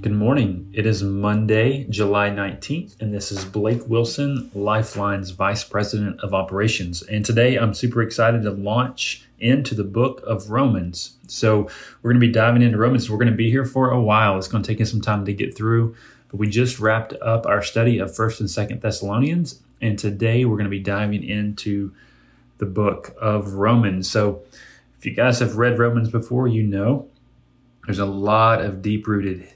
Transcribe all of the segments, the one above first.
Good morning. It is Monday, July 19th, and this is Blake Wilson, Lifeline's Vice President of Operations. And today I'm super excited to launch into the book of Romans. So we're going to be diving into Romans. We're going to be here for a while. It's going to take us some time to get through, but we just wrapped up our study of 1st and 2nd Thessalonians, and today we're going to be diving into the book of Romans. So if you guys have read Romans before, you know there's a lot of deep rooted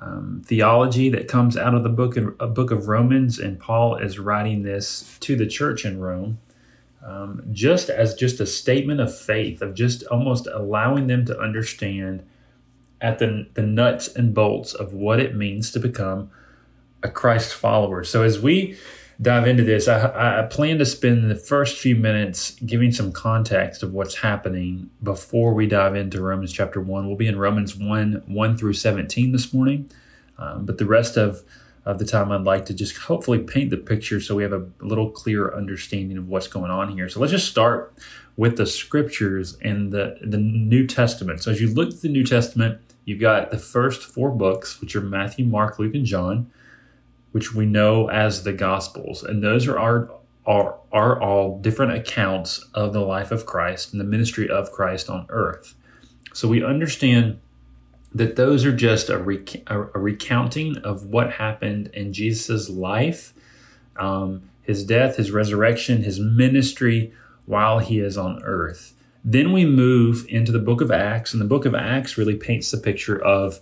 um, theology that comes out of the book of, uh, book of Romans, and Paul is writing this to the church in Rome, um, just as just a statement of faith, of just almost allowing them to understand at the the nuts and bolts of what it means to become a Christ follower. So as we dive into this, I, I, plan to spend the first few minutes giving some context of what's happening before we dive into Romans chapter 1. We'll be in Romans 1 1 through 17 this morning. Um, but the rest of, of the time, I'd like to just hopefully paint the picture so we have a little clearer understanding of what's going on here. So let's just start with the scriptures and the, the New Testament. So as you look at the New Testament, you've got the first four books, which are Matthew, Mark, Luke, and John which we know as the Gospels. And those are our are, are all different accounts of the life of Christ and the ministry of Christ on earth. So we understand that those are just a, rec- a recounting of what happened in Jesus' life, um, his death, his resurrection, his ministry while he is on earth. Then we move into the book of Acts, and the book of Acts really paints the picture of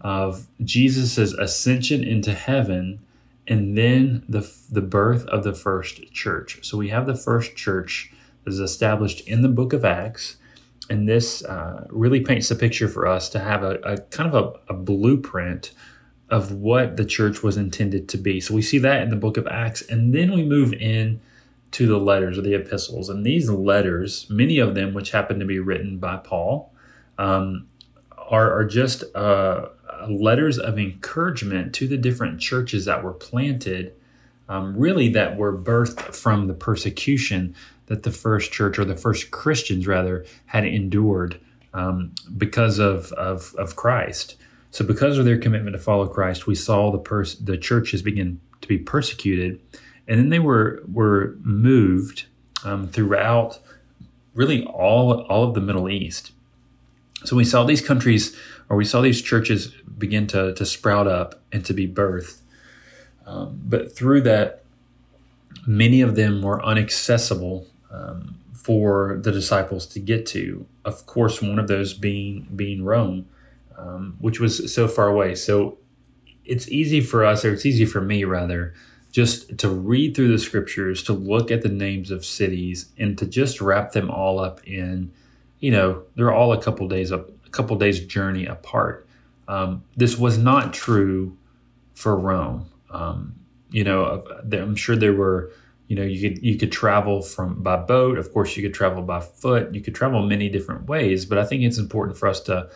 of Jesus' ascension into heaven and then the, the birth of the first church. So we have the first church that is established in the book of Acts. And this uh, really paints a picture for us to have a, a kind of a, a, blueprint of what the church was intended to be. So we see that in the book of Acts. And then we move in to the letters or the epistles. And these letters, many of them which happen to be written by Paul, um, are, are just uh, letters of encouragement to the different churches that were planted, um, really that were birthed from the persecution that the first church or the first Christians rather had endured um, because of, of, of Christ. So, because of their commitment to follow Christ, we saw the pers- the churches begin to be persecuted, and then they were were moved um, throughout really all all of the Middle East. So we saw these countries, or we saw these churches begin to, to sprout up and to be birthed. Um, but through that, many of them were inaccessible um, for the disciples to get to. Of course, one of those being being Rome, um, which was so far away. So it's easy for us, or it's easy for me rather, just to read through the scriptures, to look at the names of cities, and to just wrap them all up in you know, they're all a couple days up, couple days journey apart. Um, this was not true for Rome. Um, you know, I'm sure there were, you know, you could you could travel from by boat. Of course, you could travel by foot. You could travel many different ways. But I think it's important for us to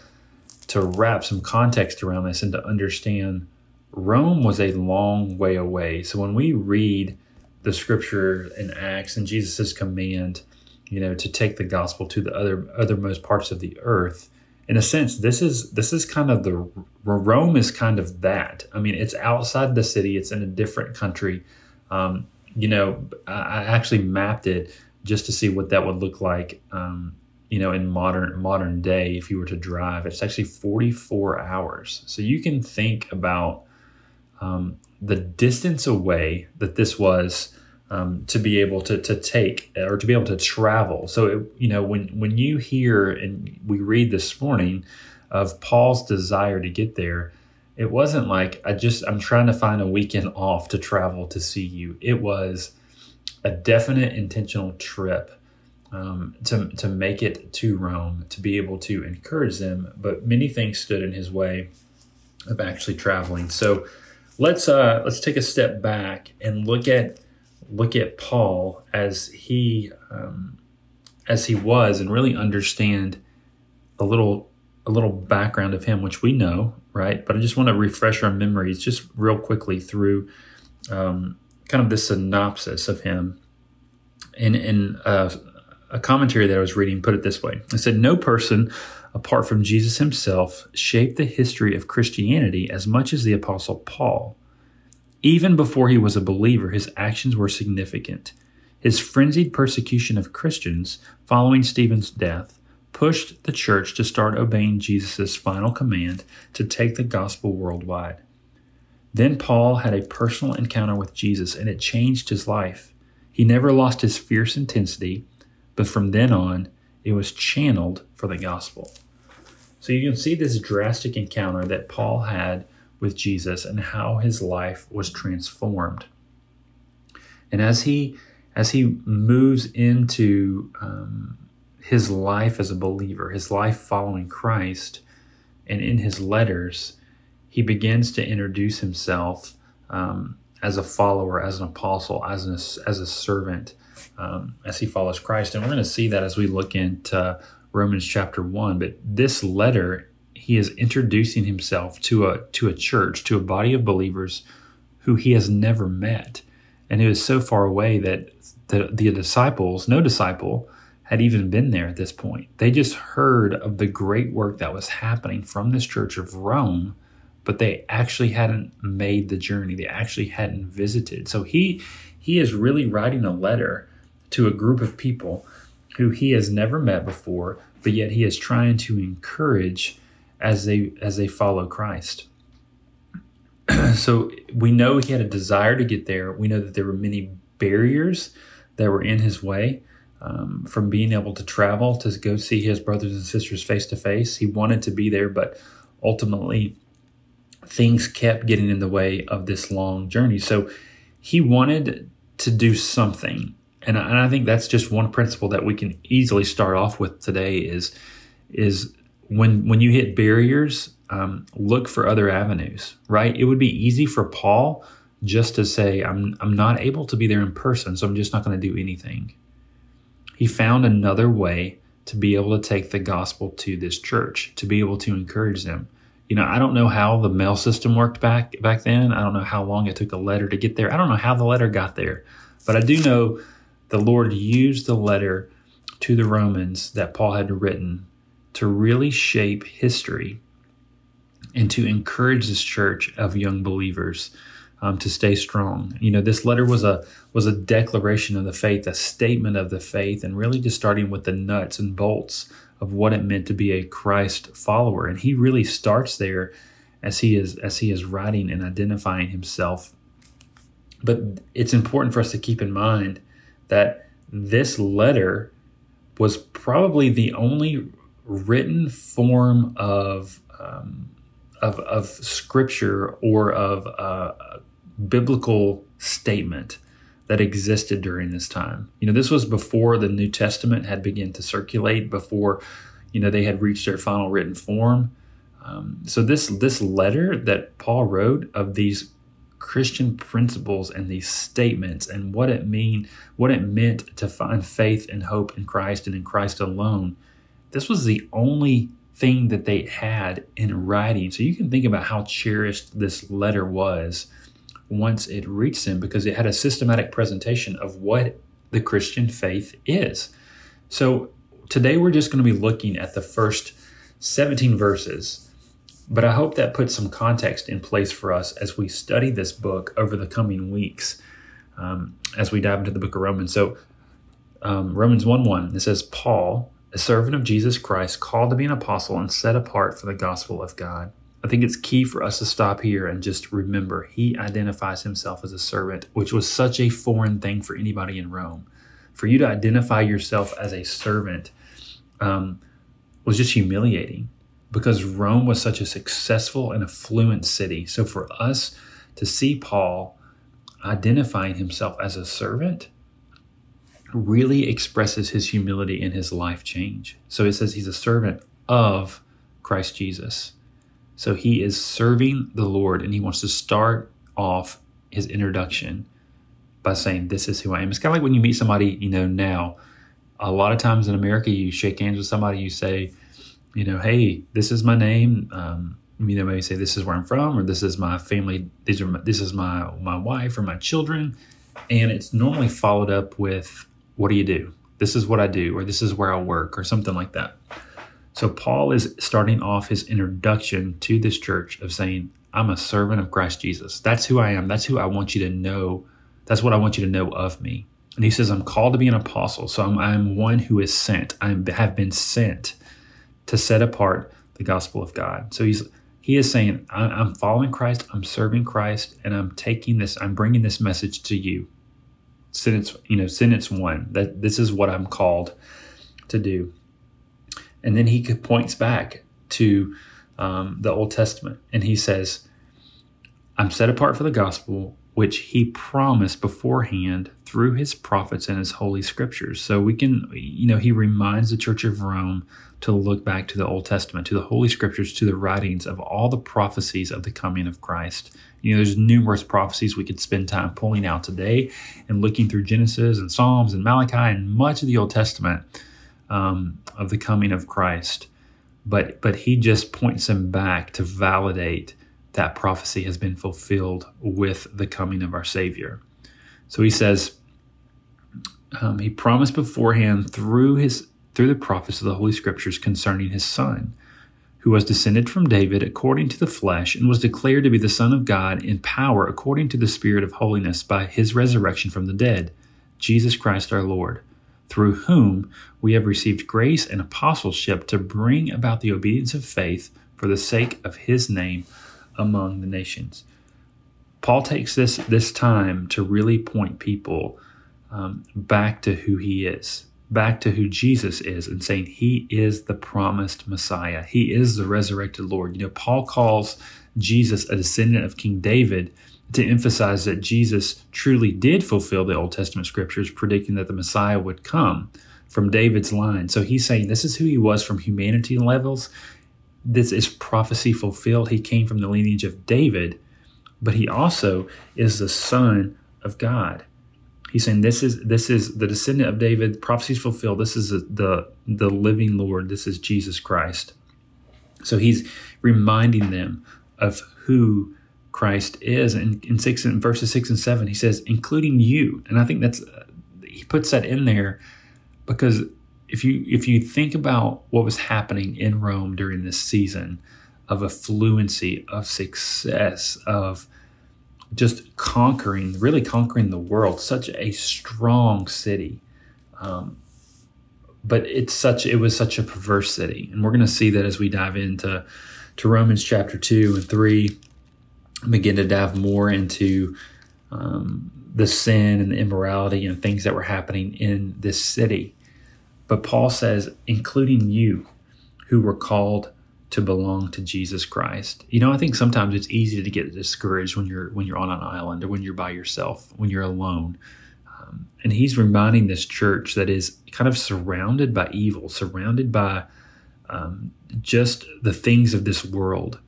to wrap some context around this and to understand Rome was a long way away. So when we read the scripture in Acts and Jesus' command you know, to take the gospel to the other othermost parts of the earth. In a sense, this is this is kind of the Rome is kind of that. I mean, it's outside the city. It's in a different country. Um, you know, I actually mapped it just to see what that would look like. Um, you know, in modern modern day, if you were to drive, it's actually 44 hours. So you can think about um, the distance away that this was um, to be able to to take or to be able to travel. So it, you know when when you hear and we read this morning of Paul's desire to get there, it wasn't like I just I'm trying to find a weekend off to travel to see you. It was a definite intentional trip um, to to make it to Rome to be able to encourage them. But many things stood in his way of actually traveling. So let's uh, let's take a step back and look at look at Paul as he um, as he was and really understand a little a little background of him, which we know, right? But I just want to refresh our memories just real quickly through um, kind of the synopsis of him. In in uh, a commentary that I was reading, put it this way: I said, "No person." Apart from Jesus himself, shaped the history of Christianity as much as the Apostle Paul. Even before he was a believer, his actions were significant. His frenzied persecution of Christians following Stephen's death pushed the church to start obeying Jesus' final command to take the gospel worldwide. Then Paul had a personal encounter with Jesus and it changed his life. He never lost his fierce intensity, but from then on, it was channeled for the gospel. So you can see this drastic encounter that Paul had with Jesus and how his life was transformed. And as he as he moves into um, his life as a believer, his life following Christ, and in his letters, he begins to introduce himself um, as a follower, as an apostle, as, an, as a servant, um, as he follows Christ. And we're going to see that as we look into Romans chapter 1. But this letter, he is introducing himself to a, to a church, to a body of believers who he has never met. And it was so far away that the, the disciples, no disciple, had even been there at this point. They just heard of the great work that was happening from this church of Rome, but they actually hadn't made the journey. They actually hadn't visited. So he he is really writing a letter to a group of people who he has never met before, but yet he is trying to encourage as they as they follow Christ. so we know he had a desire to get there. We know that there were many barriers that were in his way um, from being able to travel to go see his brothers and sisters face to face. He wanted to be there, but ultimately things kept getting in the way of this long journey. So he wanted to do something. And I, and I think that's just one principle that we can easily start off with today is is when when you hit barriers, um, look for other avenues. Right? It would be easy for Paul just to say, "I'm I'm not able to be there in person, so I'm just not going to do anything." He found another way to be able to take the gospel to this church, to be able to encourage them. You know, I don't know how the mail system worked back back then. I don't know how long it took a letter to get there. I don't know how the letter got there, but I do know the Lord used the letter to the Romans that Paul had written to really shape history and to encourage this church of young believers um, to stay strong. You know, this letter was a was a declaration of the faith, a statement of the faith, and really just starting with the nuts and bolts of what it meant to be a Christ follower. And he really starts there as he is as he is writing and identifying himself. But it's important for us to keep in mind that this letter was probably the only written form of um, of, of scripture or of uh, biblical statement that existed during this time. You know, this was before the New Testament had begun to circulate, before you know they had reached their final written form. Um, so this this letter that Paul wrote of these Christian principles and these statements and what it mean what it meant to find faith and hope in Christ and in Christ alone. This was the only thing that they had in writing. So you can think about how cherished this letter was once it reached them because it had a systematic presentation of what the Christian faith is. So today we're just going to be looking at the first 17 verses, but I hope that puts some context in place for us as we study this book over the coming weeks um, as we dive into the book of Romans. So, um, Romans 1 1, it says, Paul, a servant of Jesus Christ, called to be an apostle and set apart for the gospel of God I think it's key for us to stop here and just remember he identifies himself as a servant, which was such a foreign thing for anybody in Rome. For you to identify yourself as a servant um, was just humiliating because Rome was such a successful and affluent city. So for us to see Paul identifying himself as a servant really expresses his humility in his life change. So it says he's a servant of Christ Jesus. So he is serving the Lord and he wants to start off his introduction by saying, This is who I am. It's kind of like when you meet somebody, you know, now. A lot of times in America, you shake hands with somebody, you say, you know, hey, this is my name. Um, you know, maybe say this is where I'm from, or this is my family. These are my, this is my my wife or my children, and it's normally followed up with, "What do you do? This is what I do," or "This is where I work," or something like that. So Paul is starting off his introduction to this church of saying, "I'm a servant of Christ Jesus. That's who I am. That's who I want you to know that's what I want you to know of me. And he says, I'm called to be an apostle. So I'm, I'm one who is sent. I have been sent to set apart the gospel of God. So he's he is saying, I'm following Christ, I'm serving Christ, and I'm taking this, I'm bringing this message to you. Sentence, you know, sentence one, that this is what I'm called to do. And then he points back to um, the Old Testament and he says, I'm set apart for the gospel which he promised beforehand through his prophets and his holy scriptures. So we can, you know, he reminds the Church of Rome to look back to the Old Testament, to the holy scriptures, to the writings of all the prophecies of the coming of Christ. You know, there's numerous prophecies we could spend time pulling out today and looking through Genesis and Psalms and Malachi and much of the Old Testament um, of the coming of Christ. But but he just points them back to validate that prophecy has been fulfilled with the coming of our Savior. So he says, um, he promised beforehand through his through the prophets of the Holy Scriptures concerning his Son, who was descended from David according to the flesh, and was declared to be the Son of God in power according to the Spirit of holiness by his resurrection from the dead, Jesus Christ our Lord, through whom we have received grace and apostleship to bring about the obedience of faith for the sake of his name among the nations. Paul takes this this time to really point people um, back to who he is, back to who Jesus is, and saying he is the promised Messiah. He is the resurrected Lord. You know, Paul calls Jesus a descendant of King David to emphasize that Jesus truly did fulfill the Old Testament scriptures, predicting that the Messiah would come from David's line. So he's saying this is who he was from humanity levels this is prophecy fulfilled. He came from the lineage of David, but he also is the son of God. He's saying this is this is the descendant of David. Prophecies fulfilled. This is the, the living Lord. This is Jesus Christ. So he's reminding them of who Christ is. And in six in verses six and seven, he says, including you. And I think that's he puts that in there because if you if you think about what was happening in Rome during this season of affluency, of success, of just conquering, really conquering the world, such a strong city. Um, but it's such it was such a perverse city, and we're going to see that as we dive into to Romans chapter two and three, begin to dive more into um, the sin and the immorality and things that were happening in this city. But Paul says, including you who were called to belong to Jesus Christ. You know, I think sometimes it's easy to get discouraged when you're when you're on an island or when you're by yourself, when you're alone. Um, and he's reminding this church that is kind of surrounded by evil, surrounded by um, just the things of this world,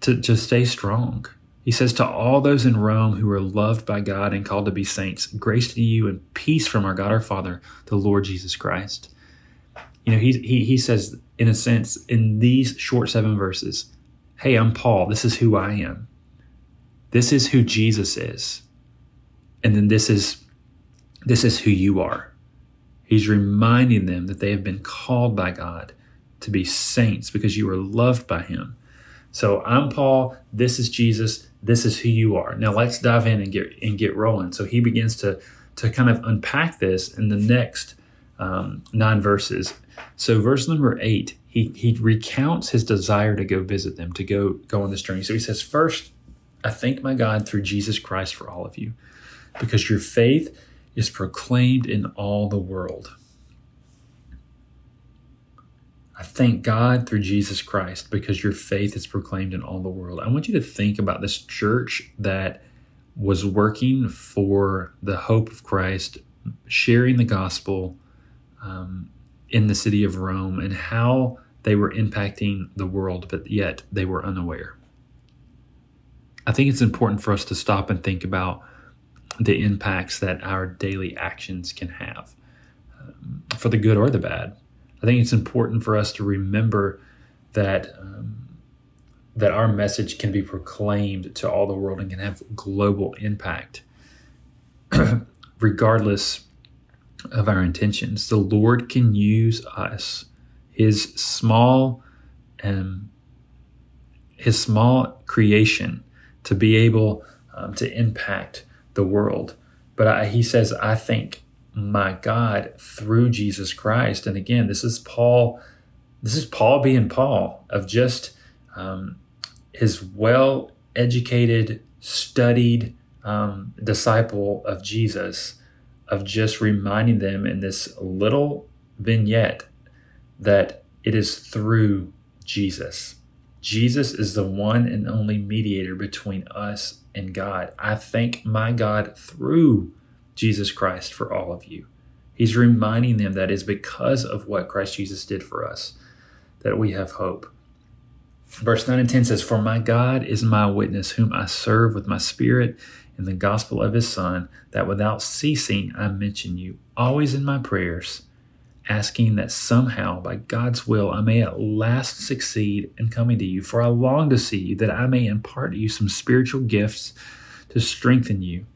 to to stay strong. He says to all those in Rome who are loved by God and called to be saints, grace to you and peace from our God our Father, the Lord Jesus Christ. You know, he, he, he says, in a sense, in these short seven verses, hey, I'm Paul. This is who I am. This is who Jesus is. And then this is this is who you are. He's reminding them that they have been called by God to be saints because you are loved by him. So I'm Paul, this is Jesus, this is who you are. Now let's dive in and get and get rolling. So he begins to to kind of unpack this in the next um, nine verses. So verse number eight, he he recounts his desire to go visit them, to go go on this journey. So he says, first, I thank my God through Jesus Christ for all of you, because your faith is proclaimed in all the world. I thank God through Jesus Christ because your faith is proclaimed in all the world. I want you to think about this church that was working for the hope of Christ, sharing the gospel um, in the city of Rome, and how they were impacting the world, but yet they were unaware. I think it's important for us to stop and think about the impacts that our daily actions can have um, for the good or the bad. I think it's important for us to remember that um, that our message can be proclaimed to all the world and can have global impact, regardless of our intentions. The Lord can use us, His small, um, His small creation, to be able um, to impact the world. But I, He says, I think my God through Jesus Christ. And again, this is Paul. This is Paul being Paul of just um, his well educated, studied um, disciple of Jesus, of just reminding them in this little vignette that it is through Jesus. Jesus is the one and only mediator between us and God. I thank my God through Jesus Christ for all of you. He's reminding them that it's because of what Christ Jesus did for us that we have hope. Verse 9 and 10 says, For my God is my witness, whom I serve with my spirit in the gospel of his Son, that without ceasing I mention you, always in my prayers, asking that somehow, by God's will, I may at last succeed in coming to you. For I long to see you, that I may impart to you some spiritual gifts to strengthen you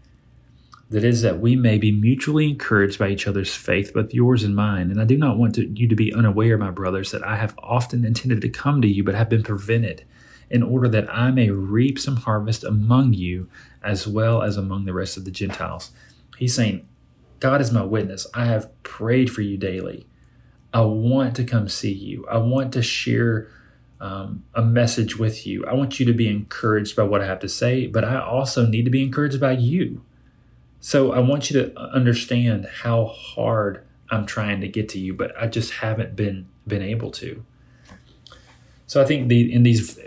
that is that we may be mutually encouraged by each other's faith, both yours and mine. And I do not want to, you to be unaware, my brothers, that I have often intended to come to you, but have been prevented, in order that I may reap some harvest among you as well as among the rest of the Gentiles. He's saying, God is my witness. I have prayed for you daily. I want to come see you. I want to share um, a message with you. I want you to be encouraged by what I have to say, but I also need to be encouraged by you. So I want you to understand how hard I'm trying to get to you, but I just haven't been been able to. So I think the in these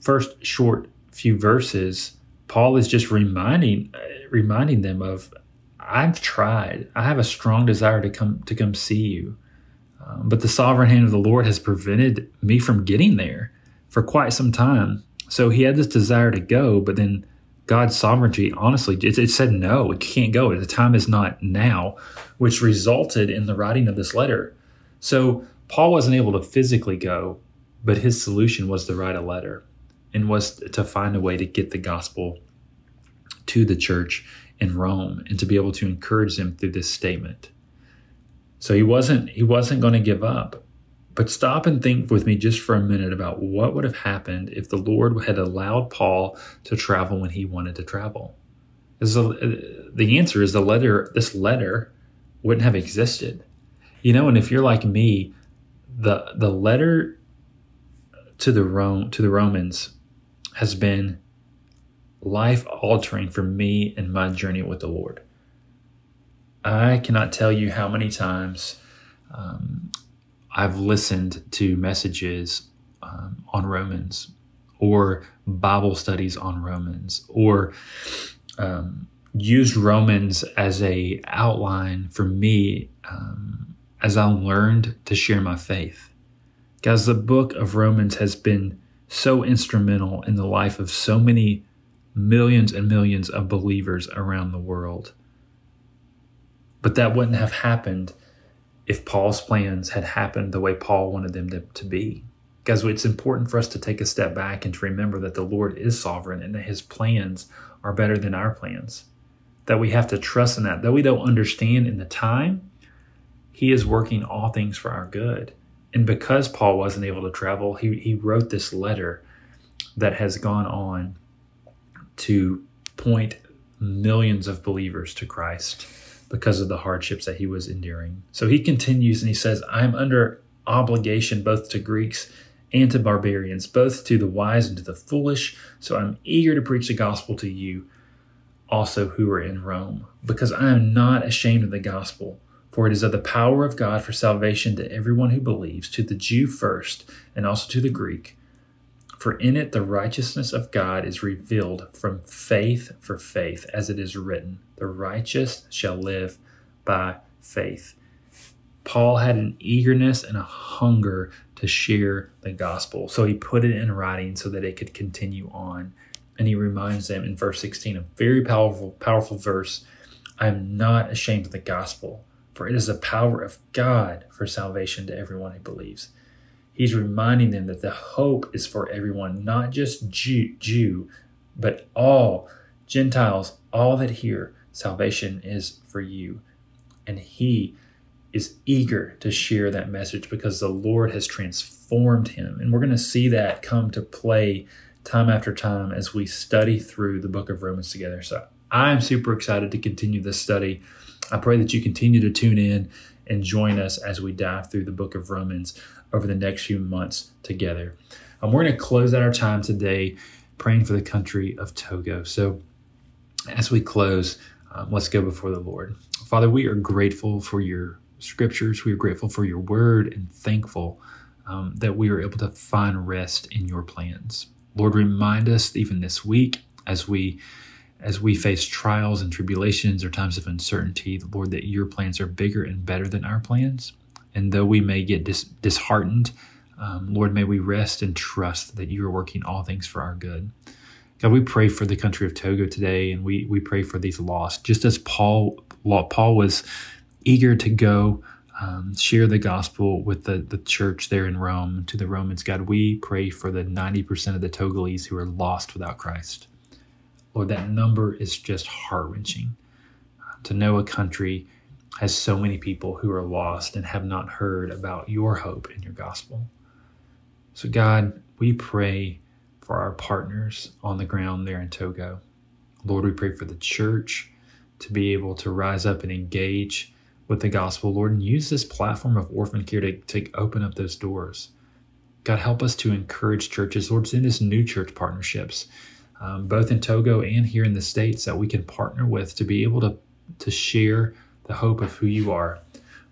first short few verses, Paul is just reminding reminding them of I've tried. I have a strong desire to come to come see you, um, but the sovereign hand of the Lord has prevented me from getting there for quite some time. So he had this desire to go, but then God's sovereignty, honestly, it, it, said no, it can't go. The time is not now, which resulted in the writing of this letter. So Paul wasn't able to physically go, but his solution was to write a letter and was to find a way to get the gospel to the church in Rome and to be able to encourage them through this statement. So he wasn't he wasn't going to give up. But stop and think with me just for a minute about what would have happened if the Lord had allowed Paul to travel when he wanted to travel. the answer is the letter, this letter wouldn't have existed. You know, and if you're like me, the the letter to the Rome to the Romans has been life altering for me in my journey with the Lord. I cannot tell you how many times um, I've listened to messages um, on Romans or Bible studies on Romans or um, used Romans as a outline for me um, as I learned to share my faith. Guys, the book of Romans has been so instrumental in the life of so many millions and millions of believers around the world. But that wouldn't have happened if Paul's plans had happened the way Paul wanted them to, to be. Guys, it's important for us to take a step back and to remember that the Lord is sovereign and that his plans are better than our plans. That we have to trust in that. Though we don't understand in the time, he is working all things for our good. And because Paul wasn't able to travel, he, he wrote this letter that has gone on to point millions of believers to Christ because of the hardships that he was enduring. So he continues and he says, I am under obligation both to Greeks and to barbarians, both to the wise and to the foolish. So I'm eager to preach the gospel to you also who are in Rome, because I am not ashamed of the gospel. For it is of the power of God for salvation to everyone who believes, to the Jew first, and also to the Greek. For in it the righteousness of God is revealed from faith for faith, as it is written, The righteous shall live by faith. Paul had an eagerness and a hunger to share the gospel. So he put it in writing so that it could continue on And he reminds them in verse 16, a very powerful, powerful verse I am not ashamed of the gospel, for it is the power of God for salvation to everyone who believes. He's reminding them that the hope is for everyone, not just Jew, Jew but all Gentiles, all that hear salvation is for you. And he is eager to share that message because the Lord has transformed him. And we're going to see that come to play time after time as we study through the book of Romans together. So I'm super excited to continue this study. I pray that you continue to tune in and join us as we dive through the book of Romans over the next few months together. Um, we're going to close out our time today praying for the country of Togo. So, as we close, um, let's go before the Lord. Father, we are grateful for your scriptures. We are grateful for your word and thankful um, that we are able to find rest in your plans. Lord, remind us even this week as we as we face trials and tribulations or times of uncertainty, Lord, that your plans are bigger and better than our plans. And though we may get dis- disheartened, um, Lord, may we rest and trust that you are working all things for our good. God, we pray for the country of Togo today, and we we pray for these lost. Just as Paul Paul was eager to go um, share the gospel with the, the church there in Rome to the Romans, God, we pray for the 90% of the Togolese who are lost without Christ. Lord, that number is just heart wrenching. To know a country has so many people who are lost and have not heard about your hope and your gospel. So, God, we pray for our partners on the ground there in Togo. Lord, we pray for the church to be able to rise up and engage with the gospel, Lord, and use this platform of orphan care to, to open up those doors. God, help us to encourage churches, Lord, send us new church partnerships um, both in Togo and here in the States, that we can partner with to be able to, to share the hope of who you are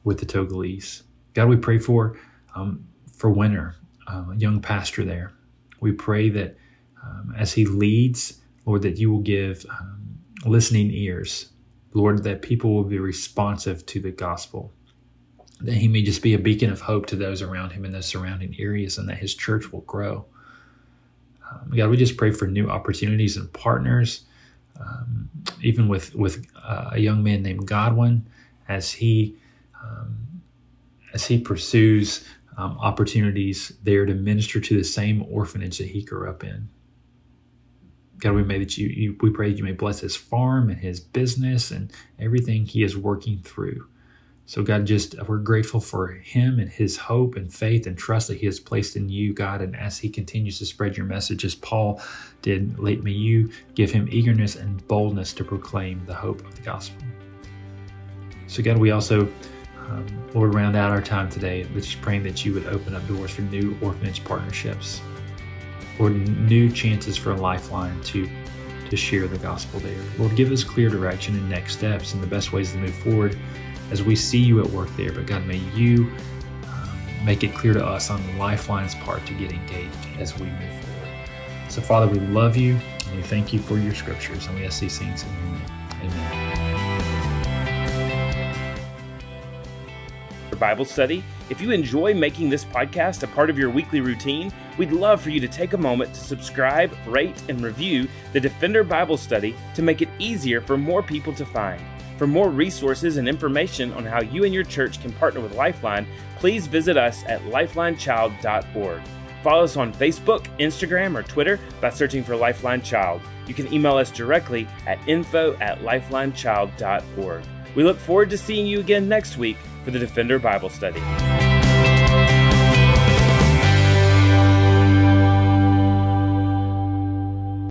with the Togolese. God, we pray for um, for Winter, a young pastor there. We pray that um, as he leads, Lord, that you will give um, listening ears, Lord, that people will be responsive to the gospel, that he may just be a beacon of hope to those around him in the surrounding areas, and that his church will grow. Um, God, we just pray for new opportunities and partners, um, even with with uh, a young man named Godwin, as he um, as he pursues um, opportunities there to minister to the same orphanage that he grew up in. God, we may that you, you we pray that you may bless his farm and his business and everything he is working through. So, God, just we're grateful for him and his hope and faith and trust that he has placed in you, God. And as he continues to spread your message, as Paul did, late may you give him eagerness and boldness to proclaim the hope of the gospel. So, God, we also, um, Lord, round out our time today, just praying that you would open up doors for new orphanage partnerships, or new chances for a lifeline to to share the gospel there. Lord, give us clear direction and next steps and the best ways to move forward as we see you at work there. But God, may you um, make it clear to us on the Lifeline's part to get engaged as we move forward. So, Father, we love you and we thank you for your scriptures. And we ask these things in your name. Amen. For Bible study, if you enjoy making this podcast a part of your weekly routine, we'd love for you to take a moment to subscribe, rate, and review the Defender Bible Study to make it easier for more people to find. For more resources and information on how you and your church can partner with Lifeline, please visit us at lifelinechild.org. Follow us on Facebook, Instagram, or Twitter by searching for Lifeline Child. You can email us directly at info at lifelinechild.org. We look forward to seeing you again next week for the Defender Bible Study.